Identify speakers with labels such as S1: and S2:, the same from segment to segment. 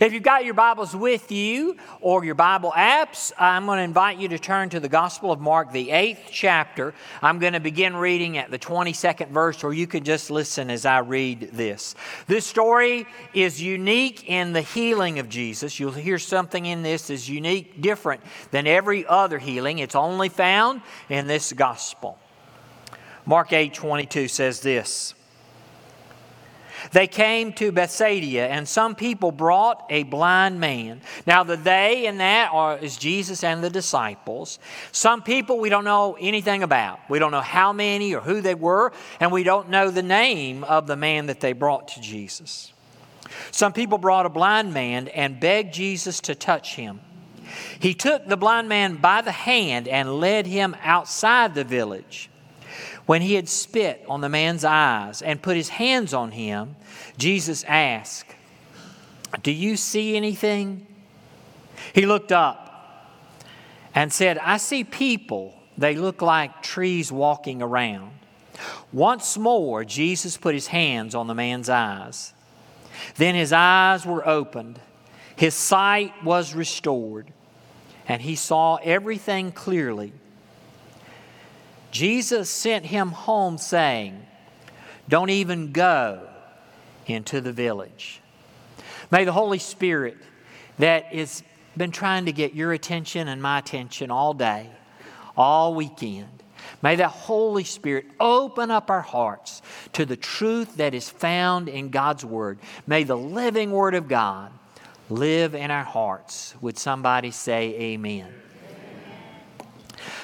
S1: If you've got your Bibles with you or your Bible apps, I'm going to invite you to turn to the Gospel of Mark, the eighth chapter. I'm going to begin reading at the 22nd verse, or you can just listen as I read this. This story is unique in the healing of Jesus. You'll hear something in this is unique, different than every other healing. It's only found in this Gospel. Mark 8 22 says this. They came to Bethsaida, and some people brought a blind man. Now, the they in that are, is Jesus and the disciples. Some people we don't know anything about. We don't know how many or who they were, and we don't know the name of the man that they brought to Jesus. Some people brought a blind man and begged Jesus to touch him. He took the blind man by the hand and led him outside the village. When he had spit on the man's eyes and put his hands on him, Jesus asked, Do you see anything? He looked up and said, I see people. They look like trees walking around. Once more, Jesus put his hands on the man's eyes. Then his eyes were opened, his sight was restored, and he saw everything clearly. Jesus sent him home saying, Don't even go into the village. May the Holy Spirit that has been trying to get your attention and my attention all day, all weekend, may the Holy Spirit open up our hearts to the truth that is found in God's Word. May the living Word of God live in our hearts. Would somebody say, Amen?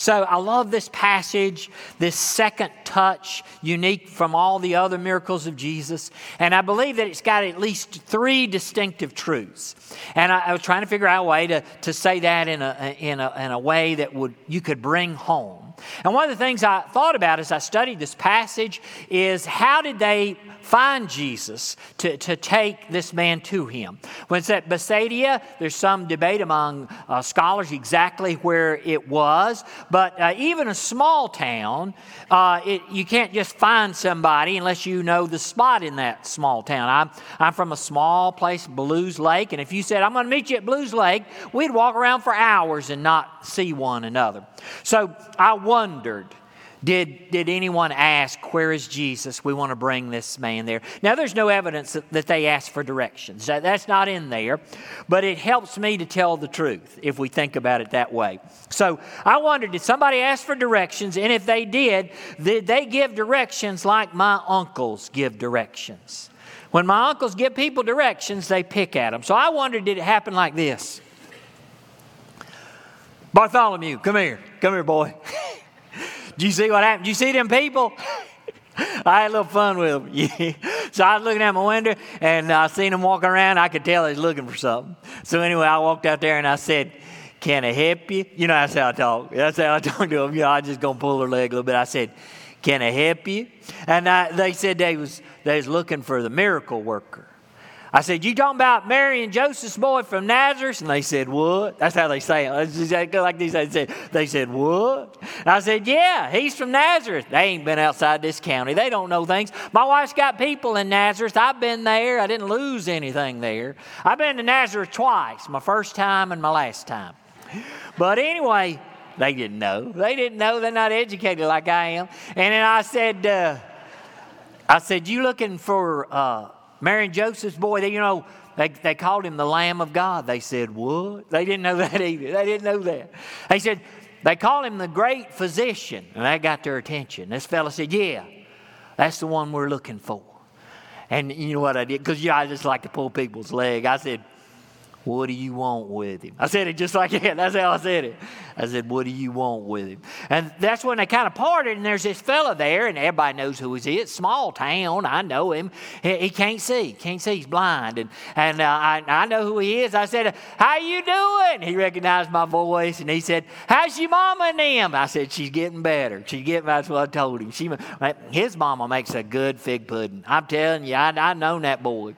S1: So I love this passage, this second touch, unique from all the other miracles of Jesus. And I believe that it's got at least three distinctive truths. And I, I was trying to figure out a way to, to say that in a, in, a, in a way that would you could bring home. And one of the things I thought about as I studied this passage is how did they find Jesus to, to take this man to him. When it's at Bethsaida, there's some debate among uh, scholars exactly where it was, but uh, even a small town, uh, it, you can't just find somebody unless you know the spot in that small town. I'm, I'm from a small place, Blues Lake, and if you said, I'm going to meet you at Blues Lake, we'd walk around for hours and not see one another. So I wondered did, did anyone ask, Where is Jesus? We want to bring this man there. Now, there's no evidence that, that they asked for directions. That, that's not in there, but it helps me to tell the truth if we think about it that way. So I wondered, did somebody ask for directions? And if they did, did they give directions like my uncles give directions? When my uncles give people directions, they pick at them. So I wondered, did it happen like this? Bartholomew, come here. Come here, boy. Do you see what happened? Do you see them people? I had a little fun with them. so I was looking out my window and I seen them walking around. I could tell they was looking for something. So anyway, I walked out there and I said, "Can I help you?" You know, that's how I talk. That's how I talk to them. You know, I just gonna pull their leg a little bit. I said, "Can I help you?" And I, they said they was they was looking for the miracle worker. I said, You talking about Mary and Joseph's boy from Nazareth? And they said, What? That's how they say it. Like these, they said, they said, What? And I said, Yeah, he's from Nazareth. They ain't been outside this county. They don't know things. My wife's got people in Nazareth. I've been there. I didn't lose anything there. I've been to Nazareth twice, my first time and my last time. But anyway, they didn't know. They didn't know. They're not educated like I am. And then I said, uh, I said, You looking for. Uh, Mary and Joseph's boy, they, you know, they, they called him the Lamb of God. They said, What? They didn't know that either. They didn't know that. They said, They call him the great physician. And that got their attention. This fellow said, Yeah, that's the one we're looking for. And you know what I did? Because, yeah, I just like to pull people's leg. I said, what do you want with him? I said it just like that. That's how I said it. I said, What do you want with him? And that's when they kind of parted, and there's this fella there, and everybody knows who he is. Small town, I know him. He, he can't see, can't see, he's blind. And, and uh, I, I know who he is. I said, How you doing? He recognized my voice, and he said, How's your mama and them? I said, She's getting better. She's getting, that's what I told him. She, his mama makes a good fig pudding. I'm telling you, I, I known that boy.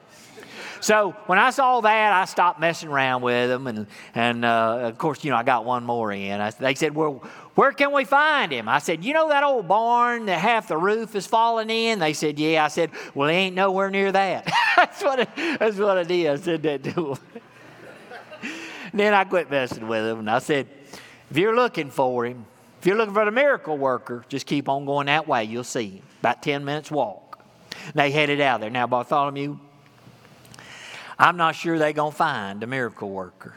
S1: So when I saw that, I stopped messing around with them. And, and uh, of course, you know, I got one more in. I, they said, Well, where can we find him? I said, You know that old barn that half the roof is falling in? They said, Yeah. I said, Well, he ain't nowhere near that. that's, what it, that's what I did. I said that to him. then I quit messing with him. And I said, If you're looking for him, if you're looking for the miracle worker, just keep on going that way. You'll see him. About 10 minutes walk. They headed out there. Now, Bartholomew, I'm not sure they're going to find a miracle worker.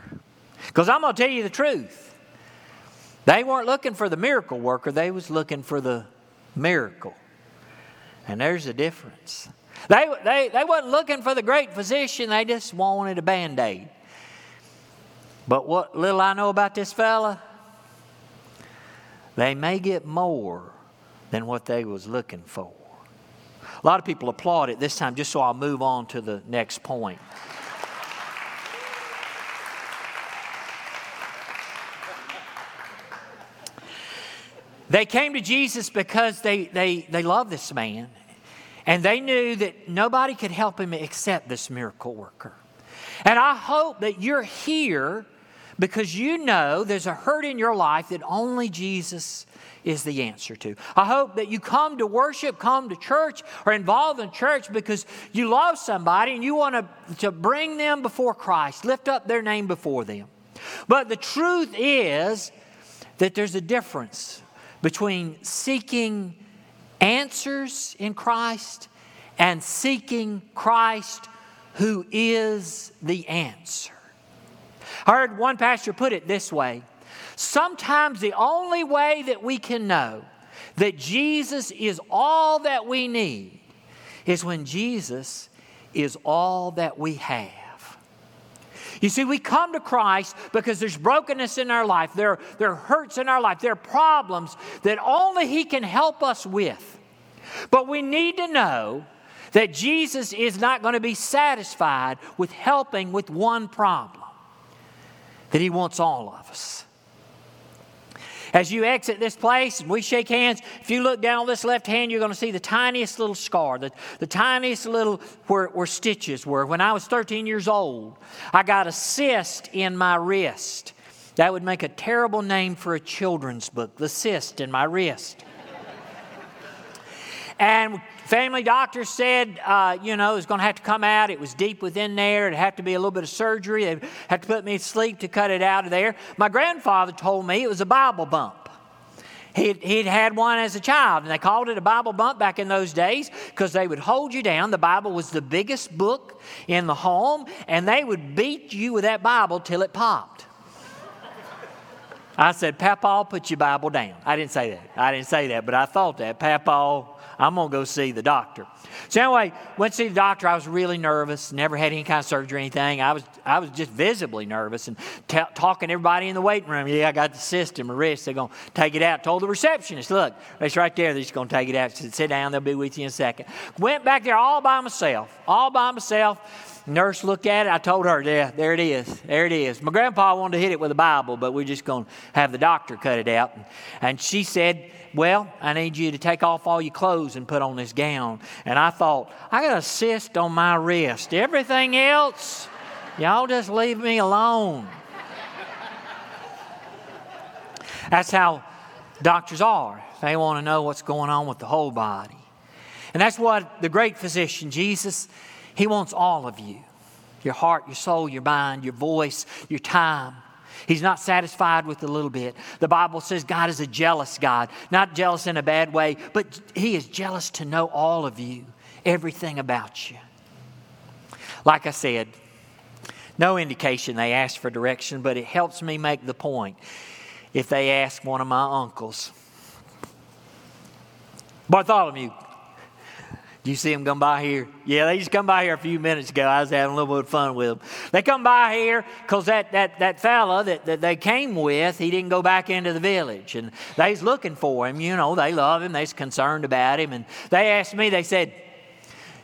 S1: Because I'm going to tell you the truth. They weren't looking for the miracle worker, they was looking for the miracle. And there's a difference. They, they, they wasn't looking for the great physician, they just wanted a band aid. But what little I know about this fella, they may get more than what they was looking for. A lot of people applaud it this time, just so I'll move on to the next point. They came to Jesus because they, they, they loved this man. And they knew that nobody could help him except this miracle worker. And I hope that you're here because you know there's a hurt in your life that only Jesus is the answer to. I hope that you come to worship, come to church, or involved in church because you love somebody and you want to, to bring them before Christ, lift up their name before them. But the truth is that there's a difference between seeking answers in Christ and seeking Christ who is the answer. Heard one pastor put it this way Sometimes the only way that we can know that Jesus is all that we need is when Jesus is all that we have. You see, we come to Christ because there's brokenness in our life, there, there are hurts in our life, there are problems that only He can help us with. But we need to know that Jesus is not going to be satisfied with helping with one problem, that He wants all of us. As you exit this place and we shake hands, if you look down on this left hand, you're going to see the tiniest little scar, the, the tiniest little where, where stitches were. When I was 13 years old, I got a cyst in my wrist. That would make a terrible name for a children's book, The Cyst in My Wrist. And Family doctor said, uh, you know, it was going to have to come out. It was deep within there. It'd have to be a little bit of surgery. They'd have to put me to sleep to cut it out of there. My grandfather told me it was a Bible bump. He'd, he'd had one as a child, and they called it a Bible bump back in those days because they would hold you down. The Bible was the biggest book in the home, and they would beat you with that Bible till it popped. I said, Papa, put your Bible down. I didn't say that. I didn't say that, but I thought that. Papa, I'm going to go see the doctor. So anyway, went to see the doctor. I was really nervous. Never had any kind of surgery or anything. I was, I was just visibly nervous and t- talking to everybody in the waiting room. Yeah, I got the cyst in my wrist. They're going to take it out. Told the receptionist, look, it's right there. They're just going to take it out. Said, sit down. They'll be with you in a second. Went back there all by myself. All by myself. Nurse looked at it. I told her, yeah, there it is. There it is. My grandpa wanted to hit it with a Bible, but we're just going to have the doctor cut it out. And she said, well, I need you to take off all your clothes and put on this gown. And I thought, I got a cyst on my wrist. Everything else, y'all just leave me alone. That's how doctors are. They want to know what's going on with the whole body. And that's what the great physician, Jesus, he wants all of you your heart, your soul, your mind, your voice, your time. He's not satisfied with a little bit. The Bible says God is a jealous God, not jealous in a bad way, but He is jealous to know all of you, everything about you. Like I said, no indication they asked for direction, but it helps me make the point if they ask one of my uncles. Bartholomew, do you see them come by here? Yeah, they just come by here a few minutes ago. I was having a little bit of fun with them. They come by here because that, that, that fella that, that they came with, he didn't go back into the village. And they's looking for him. You know, they love him. They's concerned about him. And they asked me, they said,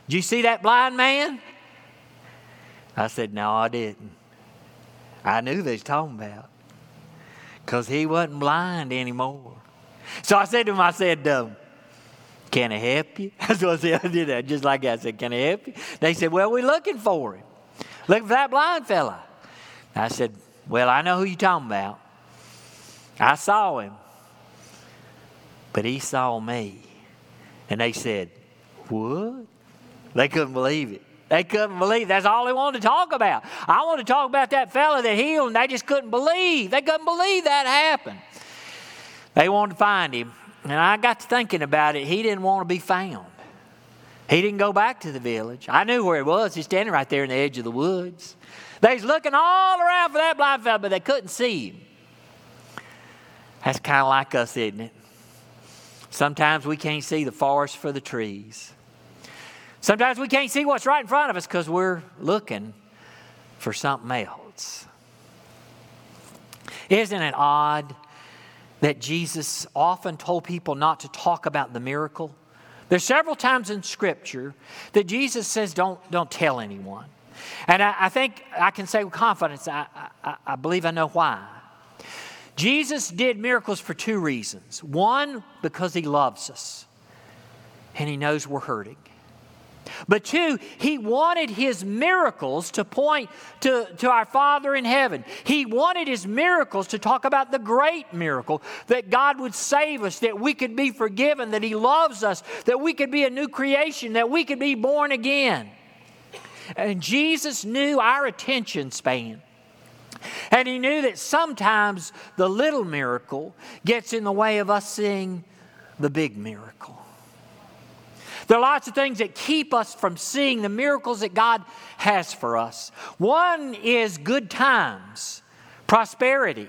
S1: Did you see that blind man? I said, No, I didn't. I knew they was talking about because he wasn't blind anymore. So I said to him, I said, um, can I help you? That's what I said. I did that just like. I said, Can I help you? They said, Well, we're looking for him. Looking for that blind fella. I said, Well, I know who you're talking about. I saw him, but he saw me. And they said, What? They couldn't believe it. They couldn't believe. That's all they wanted to talk about. I want to talk about that fella that healed, and they just couldn't believe. They couldn't believe that happened. They wanted to find him. And I got to thinking about it. He didn't want to be found. He didn't go back to the village. I knew where he was. He's standing right there in the edge of the woods. They was looking all around for that blind fellow, but they couldn't see him. That's kind of like us, isn't it? Sometimes we can't see the forest for the trees. Sometimes we can't see what's right in front of us because we're looking for something else. Isn't it odd that Jesus often told people not to talk about the miracle? There's several times in Scripture that Jesus says, don't, don't tell anyone. And I, I think I can say with confidence, I, I, I believe I know why. Jesus did miracles for two reasons. One, because he loves us and he knows we're hurting. But two, he wanted his miracles to point to, to our Father in heaven. He wanted his miracles to talk about the great miracle that God would save us, that we could be forgiven, that he loves us, that we could be a new creation, that we could be born again. And Jesus knew our attention span. And he knew that sometimes the little miracle gets in the way of us seeing the big miracle. There are lots of things that keep us from seeing the miracles that God has for us. One is good times, prosperity.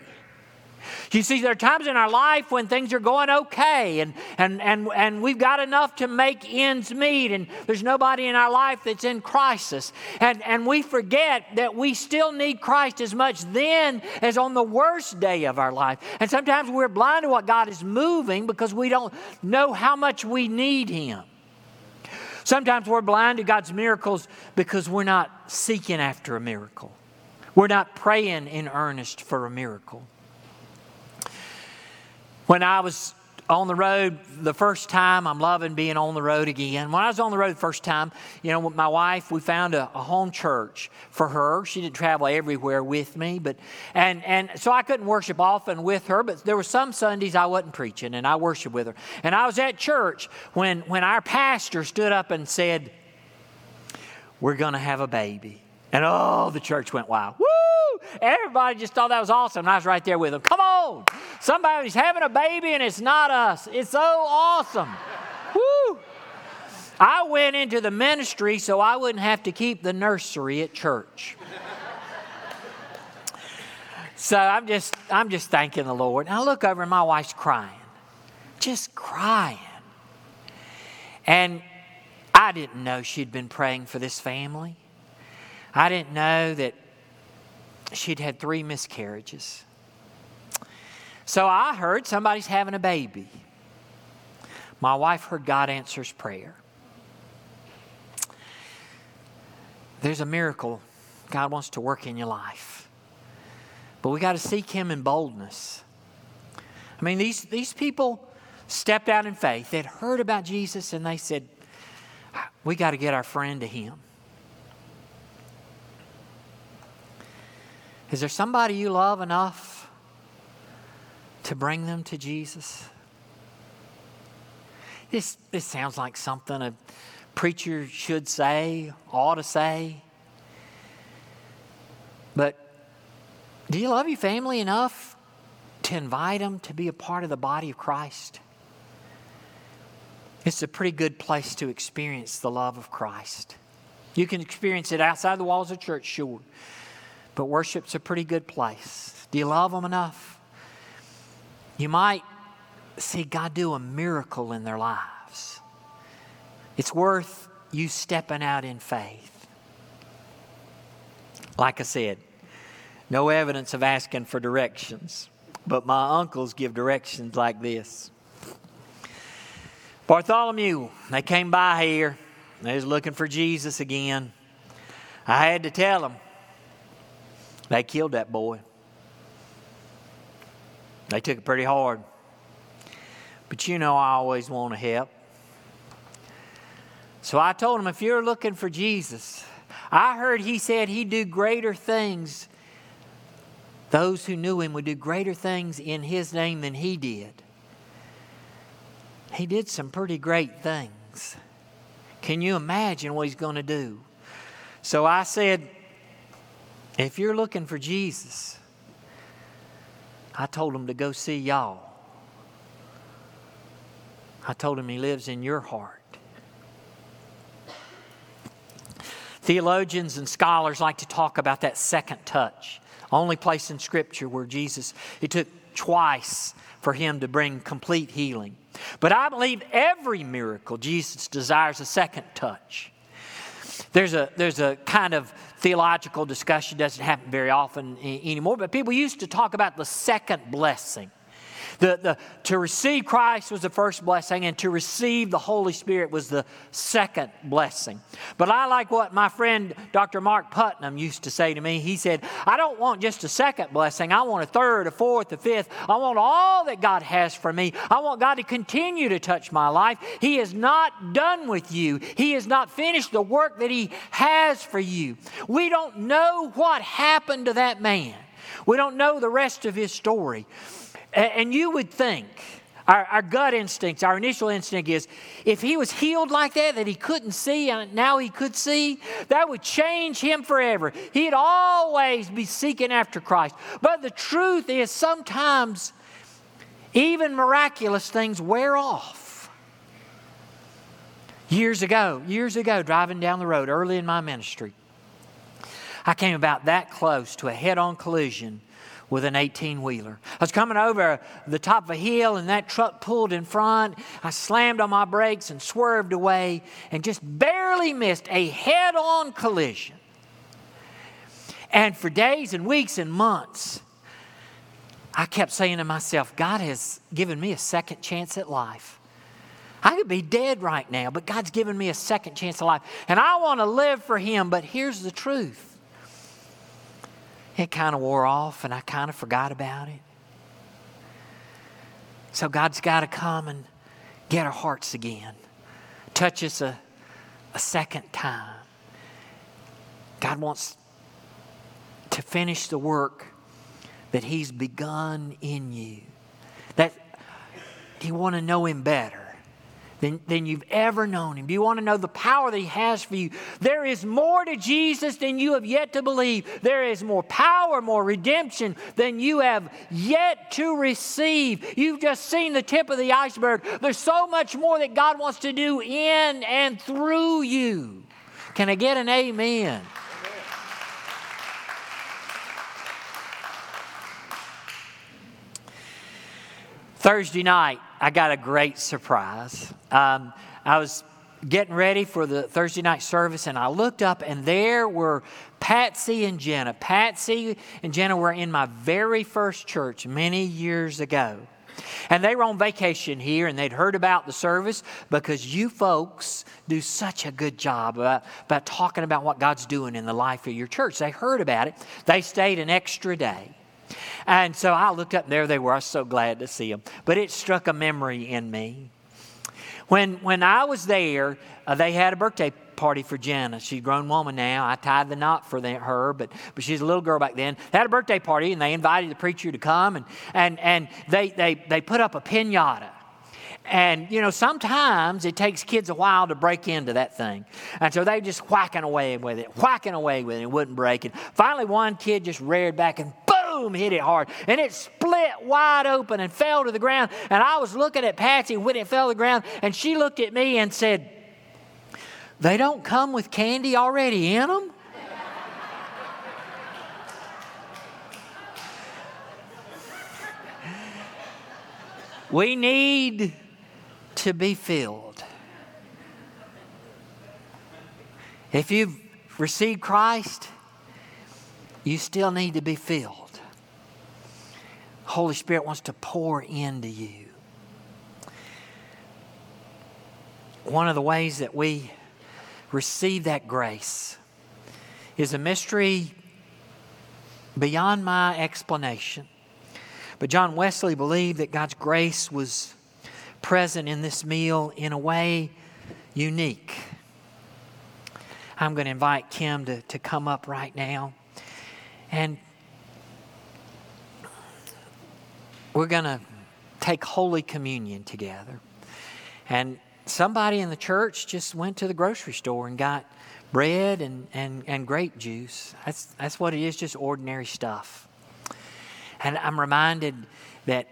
S1: You see, there are times in our life when things are going okay and, and, and, and we've got enough to make ends meet, and there's nobody in our life that's in crisis. And, and we forget that we still need Christ as much then as on the worst day of our life. And sometimes we're blind to what God is moving because we don't know how much we need Him. Sometimes we're blind to God's miracles because we're not seeking after a miracle. We're not praying in earnest for a miracle. When I was on the road the first time, I'm loving being on the road again. When I was on the road the first time, you know, with my wife, we found a, a, home church for her. She didn't travel everywhere with me, but and and so I couldn't worship often with her. But there were some Sundays I wasn't preaching, and I worshiped with her. And I was at church when when our pastor stood up and said, "We're to have a baby," and oh, the church went wild. Woo! Everybody just thought that was awesome. And I was right there with them. Come on. Somebody's having a baby and it's not us. It's so awesome. Woo. I went into the ministry so I wouldn't have to keep the nursery at church. so I'm just I'm just thanking the Lord. And I look over and my wife's crying. Just crying. And I didn't know she'd been praying for this family. I didn't know that she'd had three miscarriages. So I heard somebody's having a baby. My wife heard God answers prayer. There's a miracle God wants to work in your life. But we got to seek Him in boldness. I mean, these, these people stepped out in faith. They'd heard about Jesus and they said, We got to get our friend to Him. Is there somebody you love enough to bring them to Jesus? This, this sounds like something a preacher should say, ought to say. But do you love your family enough to invite them to be a part of the body of Christ? It's a pretty good place to experience the love of Christ. You can experience it outside the walls of church, sure. But worship's a pretty good place. Do you love them enough? You might see God do a miracle in their lives. It's worth you stepping out in faith. Like I said, no evidence of asking for directions, but my uncles give directions like this. Bartholomew, they came by here. They was looking for Jesus again. I had to tell them, they killed that boy. They took it pretty hard. But you know, I always want to help. So I told them if you're looking for Jesus, I heard he said he'd do greater things. Those who knew him would do greater things in his name than he did. He did some pretty great things. Can you imagine what he's going to do? So I said, if you're looking for Jesus, I told him to go see y'all. I told him he lives in your heart. Theologians and scholars like to talk about that second touch. Only place in Scripture where Jesus, it took twice for him to bring complete healing. But I believe every miracle, Jesus desires a second touch. There's a, there's a kind of theological discussion, doesn't happen very often anymore, but people used to talk about the second blessing. The, the, to receive Christ was the first blessing, and to receive the Holy Spirit was the second blessing. But I like what my friend Dr. Mark Putnam used to say to me. He said, I don't want just a second blessing, I want a third, a fourth, a fifth. I want all that God has for me. I want God to continue to touch my life. He is not done with you, He has not finished the work that He has for you. We don't know what happened to that man. We don't know the rest of his story. And you would think, our, our, gut instincts, our initial instinct is if he was healed like that, that he couldn't see and now he could see, that would change him forever. He'd always be seeking after Christ. But the truth is, sometimes even miraculous things wear off. Years ago, years ago, driving down the road early in my ministry, I came about that close to a head on collision with an 18 wheeler. I was coming over the top of a hill and that truck pulled in front. I slammed on my brakes and swerved away and just barely missed a head on collision. And for days and weeks and months, I kept saying to myself, God has given me a second chance at life. I could be dead right now, but God's given me a second chance at life. And I want to live for Him, but here's the truth it kind of wore off and I kind of forgot about it. So God's got to come and get our hearts again, touch us a, a second time. God wants to finish the work that He's begun in you. That you want to know Him better than, than you've ever known him. Do you want to know the power that he has for you? There is more to Jesus than you have yet to believe. There is more power, more redemption than you have yet to receive. You've just seen the tip of the iceberg. There's so much more that God wants to do in and through you. Can I get an amen? Thursday night, I got a great surprise. Um, I was getting ready for the Thursday night service, and I looked up, and there were Patsy and Jenna. Patsy and Jenna were in my very first church many years ago. And they were on vacation here, and they'd heard about the service because you folks do such a good job about, about talking about what God's doing in the life of your church. They heard about it. They stayed an extra day. And so I looked up, and there they were. I was so glad to see them. But it struck a memory in me. When, when I was there, uh, they had a birthday party for Jenna. She's a grown woman now. I tied the knot for her, but, but she's a little girl back then. They had a birthday party, and they invited the preacher to come, and, and, and they, they, they put up a pinata. And, you know, sometimes it takes kids a while to break into that thing. And so they just whacking away with it, whacking away with it, and wouldn't break it. Finally, one kid just reared back and boom, hit it hard. And it split wide open and fell to the ground. And I was looking at Patsy when it fell to the ground, and she looked at me and said, They don't come with candy already in them? we need to be filled. If you've received Christ, you still need to be filled. Holy Spirit wants to pour into you. One of the ways that we receive that grace is a mystery beyond my explanation. But John Wesley believed that God's grace was present in this meal in a way unique. I'm going to invite Kim to, to come up right now. And we're going to take Holy Communion together. And somebody in the church just went to the grocery store and got bread and, and, and grape juice. That's, that's what it is, just ordinary stuff. And I'm reminded that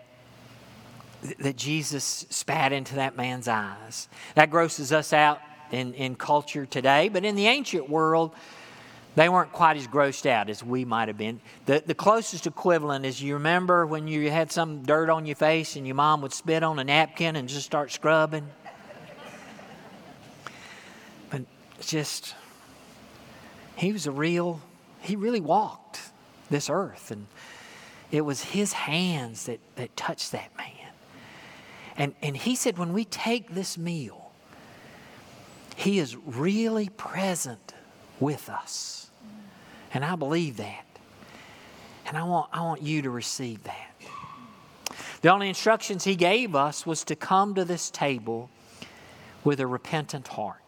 S1: that Jesus spat into that man's eyes. That grosses us out in, in culture today, but in the ancient world, they weren't quite as grossed out as we might have been. The, the closest equivalent is you remember when you had some dirt on your face and your mom would spit on a napkin and just start scrubbing? But just, he was a real, he really walked this earth. And it was his hands that, that touched that man. And, and he said, when we take this meal, he is really present with us. And I believe that. And I want, I want you to receive that. The only instructions he gave us was to come to this table with a repentant heart.